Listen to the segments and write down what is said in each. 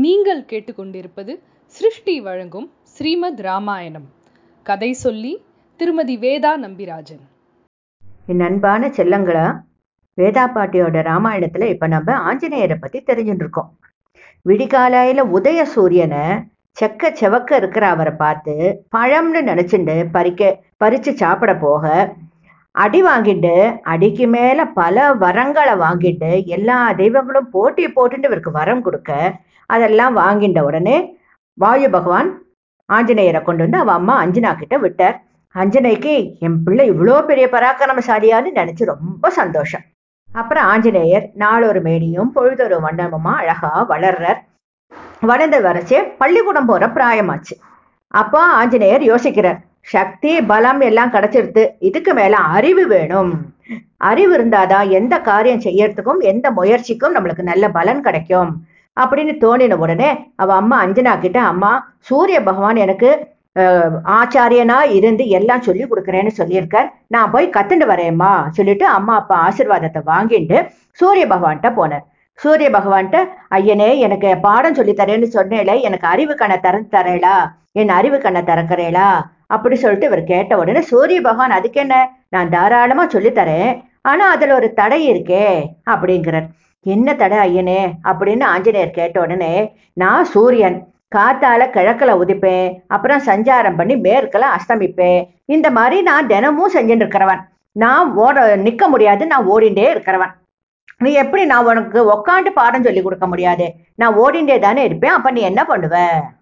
நீங்கள் கேட்டுக்கொண்டிருப்பது சிருஷ்டி வழங்கும் ஸ்ரீமத் ராமாயணம். கதை சொல்லி திருமதி வேதா நம்பிராஜன். என் அன்பான செல்லங்களா வேதா பாட்டியோட ராமாயணத்துல இப்ப நம்ம ஆஞ்சநேயரை பத்தி தெரிஞ்சுட்டு இருக்கோம் விடிகாலையில உதய சூரியனை செக்க செவக்க இருக்கிற அவரை பார்த்து பழம்னு நினைச்சுண்டு பறிக்க பறிச்சு சாப்பிட போக அடி வாங்கிட்டு அடிக்கு மேல பல வரங்களை வாங்கிட்டு எல்லா தெய்வங்களும் போட்டி போட்டுட்டு இவருக்கு வரம் கொடுக்க அதெல்லாம் வாங்கிட்ட உடனே வாயு பகவான் ஆஞ்சநேயரை கொண்டு வந்து அவ அம்மா அஞ்சனா கிட்ட விட்டார். அஞ்சனைக்கு என் பிள்ளை இவ்வளோ பெரிய பராக்கிரமசாலியான்னு நினைச்சு ரொம்ப சந்தோஷம். அப்புறம் ஆஞ்சநேயர் நாளொரு மேனியும் பொழுதொரு வண்ணமுமா அழகா வளர்றார். வளர்ந்து வரைச்சே பள்ளிக்கூடம் போற பிராயமாச்சு. அப்போ ஆஞ்சநேயர் யோசிக்கிறார் சக்தி பலம் எல்லாம் கிடைச்சிருது. இதுக்கு மேல அறிவு வேணும். அறிவு இருந்தாதான் எந்த காரியம் செய்யறதுக்கும் எந்த முயற்சிக்கும் நம்மளுக்கு நல்ல பலன் கிடைக்கும். அப்படின்னு தோணின உடனே அவ அம்மா அஞ்சனா கிட்ட அம்மா சூரிய பகவான் எனக்கு ஆச்சாரியனா இருந்து எல்லாம் சொல்லி கொடுக்குறேன்னு சொல்லியிருக்கார். நான் போய் கத்துண்டு வரேம்மா சொல்லிட்டு அம்மா அப்பா ஆசிர்வாதத்தை வாங்கிட்டு சூரிய பகவான்கிட்ட போனார். சூரிய பகவான்கிட்ட ஐயனே எனக்கு பாடம் சொல்லி தரேன்னு சொன்னேல எனக்கு அறிவு கண்ணை திறந்து தரேளா என் அறிவு கண்ணை திறக்கிறேளா அப்படி சொல்லிட்டு இவர் கேட்ட உடனே சூரிய பகவான் அதுக்கு என்ன நான் தாராளமா சொல்லி தரேன். ஆனா அதுல ஒரு தடை இருக்கே அப்படிங்கிறார். என்ன தட ஐயனே? அப்படின்னு ஆஞ்சநேயர் கேட்ட உடனே நான் சூரியன். காத்தால கிழக்குல உதிப்பேன். அப்புறம் சஞ்சாரம் பண்ணி மேற்கில் அஸ்தமிப்பேன். இந்த மாதிரி நான் தினமும் செஞ்சுட்டு இருக்கிறவன். நான் ஓட நிக்க முடியாது. நான் ஓடிண்டே இருக்கிறவன். நீ எப்படி நான் உனக்கு உக்காண்டு பாடம் சொல்லி கொடுக்க முடியாது? நான் ஓடிண்டே தானே இருப்பேன். அப்ப நீ என்ன பண்ணுவ?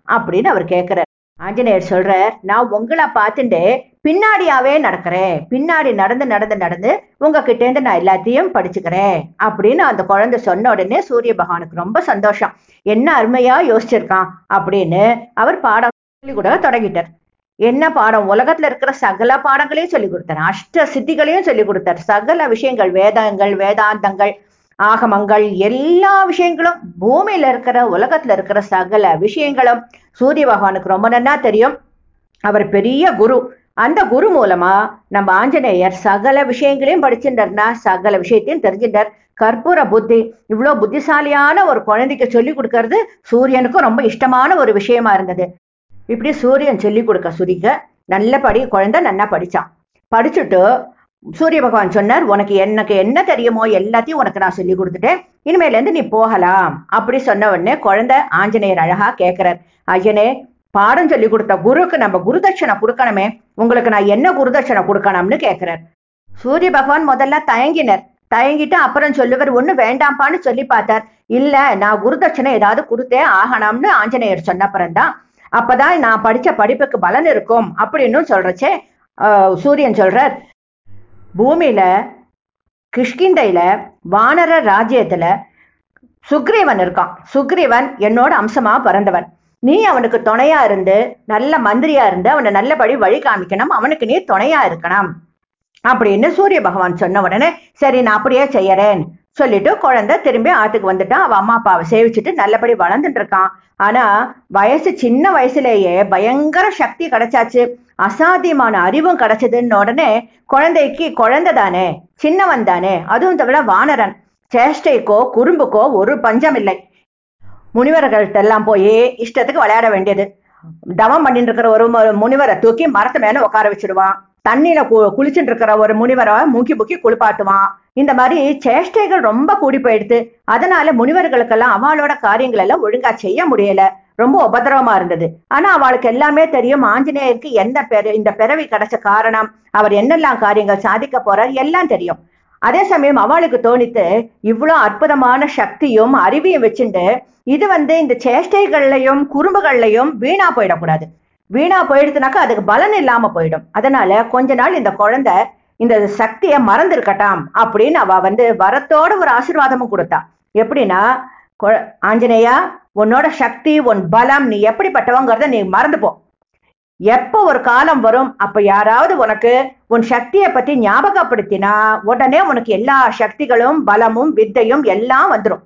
அப்படின்னு அவர் கேட்கிறார் ஆஞ்சநேயர் சொல்றார் நான் உங்களை பார்த்துட்டு பின்னாடியாவே நடக்கிறேன். பின்னாடி நடந்து நடந்து நடந்து உங்ககிட்ட இருந்து நான் எல்லாத்தையும் படிச்சுக்கிறேன். அப்படின்னு அந்த குழந்தை சொன்ன உடனே சூரிய பகவானுக்கு ரொம்ப சந்தோஷம். என்ன அருமையா யோசிச்சிருக்கான். அப்படின்னு அவர் பாடம் சொல்லி கொடுக்க தொடங்கிட்டார். என்ன பாடம்? உலகத்துல இருக்கிற சகல பாடங்களையும் சொல்லி கொடுத்தார். அஷ்ட சித்திகளையும் சொல்லி கொடுத்தார். சகல விஷயங்கள் வேதங்கள் வேதாந்தங்கள் ஆகமங்கள் எல்லா விஷயங்களும் பூமியில இருக்கிற உலகத்துல இருக்கிற சகல விஷயங்களும் சூரிய பகவானுக்கு ரொம்ப நன்னா தெரியும். அவர் பெரிய குரு. அந்த குரு மூலமா நம்ம ஆஞ்சநேயர் சகல விஷயங்களையும் படிச்சுட்டார்னா சகல விஷயத்தையும் தெரிஞ்சுட்டார் கற்பூர புத்தி இவ்வளோ புத்திசாலியான ஒரு குழந்தைக்கு சொல்லி கொடுக்கறது சூரியனுக்கும் ரொம்ப இஷ்டமான ஒரு விஷயமா இருந்தது. இப்படி சூரியன் சொல்லி கொடுக்க சுரிக்க நல்லபடி குழந்தை நல்லா படிச்சான். படிச்சுட்டு சூரிய பகவான் சொன்னார் உனக்கு எனக்கு என்ன தெரியுமோ எல்லாத்தையும் உனக்கு நான் சொல்லி கொடுத்துட்டேன். இனிமேல இருந்து நீ போகலாம். அப்படி சொன்ன உடனே குழந்தை ஆஞ்சநேயர் அழகா கேட்கிறார் ஐயனே பாடம் சொல்லி கொடுத்த குருக்கு நம்ம குருதட்சணை கொடுக்கணுமே. உங்களுக்கு நான் என்ன குருதட்சணை கொடுக்கணும்னு கேட்கிறார். சூரிய பகவான் முதல்ல தயங்கினர். தயங்கிட்டு அப்புறம் சொல்லுவர் ஒண்ணு வேண்டாம்ப்பான்னு சொல்லி பார்த்தார். இல்ல நான் குருதட்சணை ஏதாவது கொடுத்தே ஆகணும்னு ஆஞ்சநேயர் சொன்னப்புறம்தான் அப்பதான் நான் படிச்ச படிப்புக்கு பலன் இருக்கும் அப்படின்னு சொல்றச்சே ஆஹ், சூரியன் சொல்றார். பூமியில கிஷ்கிண்டையில் வானர ராஜ்யத்துல சுக்ரீவன் இருக்கான். சுக்ரீவன் என்னோட அம்சமா பிறந்தவன். நீ அவனுக்கு துணையா இருந்து நல்ல மந்திரியா இருந்து அவனை நல்லபடி வழி காமிக்கணும். அவனுக்கு நீ துணையா இருக்கணும். அப்படின்னு சூரிய பகவான் சொன்ன உடனே சரி நான் அப்படியே செய்யறேன். சொல்லிட்டு குழந்தை திரும்பி ஆத்துக்கு வந்துட்டான். அவன் அம்மா அப்பாவை சேவிச்சுட்டு நல்லபடி வளர்ந்துட்டு இருக்கான். ஆனா வயசு சின்ன வயசுலேயே பயங்கர சக்தி கிடைச்சாச்சு. அசாத்தியமான அறிவும் கிடைச்சதுன்னு உடனே குழந்தைக்கு குழந்தை தானே சின்னவன் தானே அதுவும் தவிர வானரன். சேஷ்டைக்கோ குறும்புக்கோ ஒரு பஞ்சம் இல்லை. முனிவர்கள்ட்ட எல்லாம் போய் இஷ்டத்துக்கு விளையாட வேண்டியது. தவம் பண்ணிட்டு இருக்கிற ஒரு முனிவரை தூக்கி மரத்து மேல உட்கார வச்சிருவான் தண்ணியில கு- குளிச்சுட்டு இருக்கிற ஒரு முனிவரை மூக்கி முக்கி குளிப்பாட்டுவான். இந்த மாதிரி சேஷ்டைகள் ரொம்ப கூடி போயிடுது அதனால முனிவர்களுக்கெல்லாம் அவளோட காரியங்கள் எல்லாம் ஒழுங்கா செய்ய முடியல. ரொம்ப உபதிரவமா இருந்தது. ஆனா அவளுக்கு எல்லாமே தெரியும். ஆஞ்சநேயருக்கு எந்த பெரு இந்த பிறவி கிடைச்ச காரணம் அவர் என்னெல்லாம் காரியங்கள் சாதிக்க போறார் எல்லாம் தெரியும். அதே சமயம் அவளுக்கு தோணித்து இவ்வளவு அற்புதமான சக்தியும் அறிவையும் வச்சுண்டு இது வந்து இந்த சேஷ்டைகள்லையும் குறும்புகள்லையும் வீணா போயிடக்கூடாது. வீணா போயிடுச்சுனாக்கா அதுக்கு பலன் இல்லாம போயிடும். அதனால கொஞ்ச நாள் இந்த குழந்தை இந்த சக்தியை மறந்துருக்கட்டாம் அப்படின்னு அவ வந்து வரத்தோட ஒரு ஆசிர்வாதமும் கொடுத்தா. எப்படின்னா ஆஞ்சநேயா உன்னோட சக்தி உன் பலம் நீ எப்படிப்பட்டவங்கிறத நீ மறந்து போ. எப்போ ஒரு காலம் வரும் அப்ப யாராவது உனக்கு உன் சக்தியை பத்தி ஞாபகப்படுத்தினா உடனே உனக்கு எல்லா சக்திகளும் பலமும் வித்தையும் எல்லாம் வந்துடும்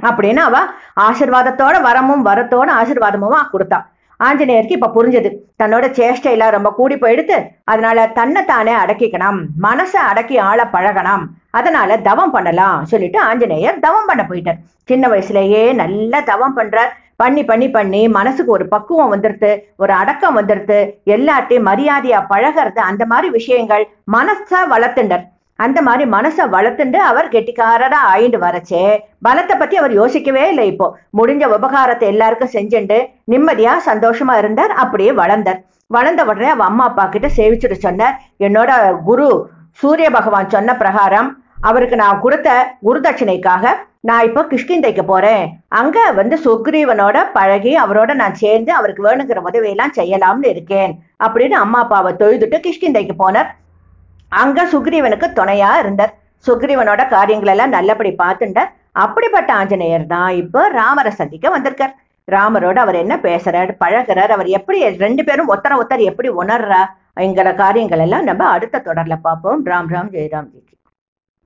அப்படின்னு அவ ஆசிர்வாதத்தோட வரமும் வரத்தோட ஆசிர்வாதமும் கொடுத்தா. ஆஞ்சநேயருக்கு இப்ப புரிஞ்சது. தன்னோட சேஷ்டையெல்லாம் ரொம்ப கூடி போயிடுத்து அதனால தன்னைத்தானே அடக்கிக்கணும் மனசை அடக்கி ஆள பழகணும் அதனால தவம் பண்ணலாம் சொல்லிட்டு ஆஞ்சநேயர் தவம் பண்ண போயிட்டார். சின்ன வயசுலயே நல்லா தவம் பண்றார். பண்ணி பண்ணி பண்ணி மனசுக்கு ஒரு பக்குவம் வந்துடுது ஒரு அடக்கம் வந்துடுது எல்லாத்தையும் மரியாதையா பழகிறது அந்த மாதிரி விஷயங்கள் மனசா வளர்த்துண்டர். அந்த மாதிரி மனசை வளர்த்துண்டு அவர் கெட்டிக்காரரா ஆயிண்டு வரச்சே. பலத்தை பத்தி அவர் யோசிக்கவே இல்லை இப்போ. முடிஞ்ச உபகாரத்தை எல்லாருக்கும் செஞ்சுண்டு நிம்மதியா சந்தோஷமா இருந்தார். அப்படியே வளர்ந்தார். வளர்ந்த உடனே அவ அம்மா அப்பா கிட்ட சேவிச்சுட்டு சொன்னார் என்னோட குரு சூரிய பகவான் சொன்ன பிரகாரம் அவருக்கு நான் கொடுத்த குருதட்சணைக்காக நான் இப்போ கிஷ்கிந்தைக்கு போறேன். அங்க வந்து சுக்ரீவனோட பழகி அவரோட நான் சேர்ந்து அவருக்கு வேணுங்கிற உதவியெல்லாம் செய்யலாம்னு இருக்கேன். அப்படின்னு அம்மா அப்பாவை தொழுதுட்டு கிஷ்கிந்தைக்கு போனார். அங்க சுக்ரீவனுக்கு துணையா இருந்தார். சுக்ரீவனோட காரியங்கள் எல்லாம் நல்லபடி பார்த்துட்டார் அப்படிப்பட்ட ஆஞ்சநேயர் தான் இப்போ ராமரை சந்திக்க வந்திருக்கார். ராமரோட அவர் என்ன பேசுறாரு பழகிறார் அவர் எப்படி ரெண்டு பேரும் ஒத்தர ஒத்தர் எப்படி உணர்றா என்கிற காரியங்கள் எல்லாம் நம்ம அடுத்த தொடர்ல பார்ப்போம். ராம் ராம் ஜெயராம் ஜி